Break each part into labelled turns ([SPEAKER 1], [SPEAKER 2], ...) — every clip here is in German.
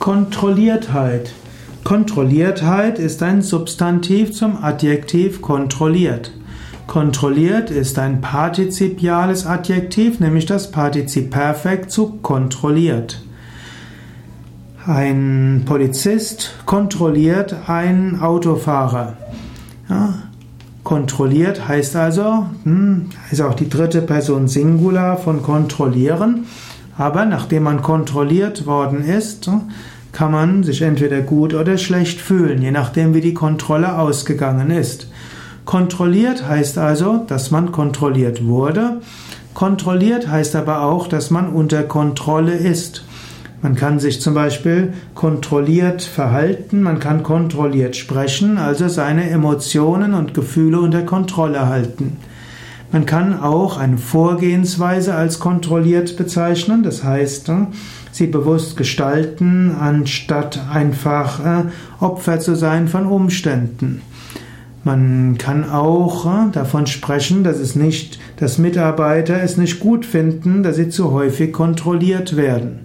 [SPEAKER 1] Kontrolliertheit. Kontrolliertheit ist ein Substantiv zum Adjektiv kontrolliert. Kontrolliert ist ein partizipiales Adjektiv, nämlich das Partizip Perfekt zu kontrolliert. Ein Polizist kontrolliert einen Autofahrer. Ja, kontrolliert heißt also, hm, ist auch die dritte Person Singular von kontrollieren. Aber nachdem man kontrolliert worden ist, kann man sich entweder gut oder schlecht fühlen, je nachdem wie die Kontrolle ausgegangen ist. Kontrolliert heißt also, dass man kontrolliert wurde. Kontrolliert heißt aber auch, dass man unter Kontrolle ist. Man kann sich zum Beispiel kontrolliert verhalten, man kann kontrolliert sprechen, also seine Emotionen und Gefühle unter Kontrolle halten. Man kann auch eine Vorgehensweise als kontrolliert bezeichnen, das heißt, äh, sie bewusst gestalten, anstatt einfach äh, Opfer zu sein von Umständen. Man kann auch äh, davon sprechen, dass es nicht, dass Mitarbeiter es nicht gut finden, dass sie zu häufig kontrolliert werden.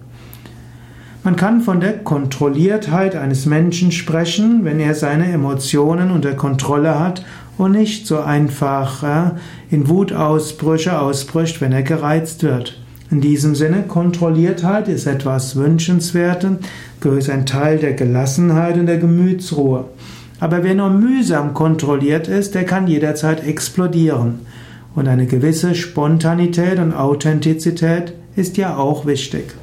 [SPEAKER 1] Man kann von der Kontrolliertheit eines Menschen sprechen, wenn er seine Emotionen unter Kontrolle hat und nicht so einfach in Wutausbrüche ausbricht, wenn er gereizt wird. In diesem Sinne, Kontrolliertheit ist etwas Wünschenswertes, ist ein Teil der Gelassenheit und der Gemütsruhe. Aber wer nur mühsam kontrolliert ist, der kann jederzeit explodieren. Und eine gewisse Spontanität und Authentizität ist ja auch wichtig.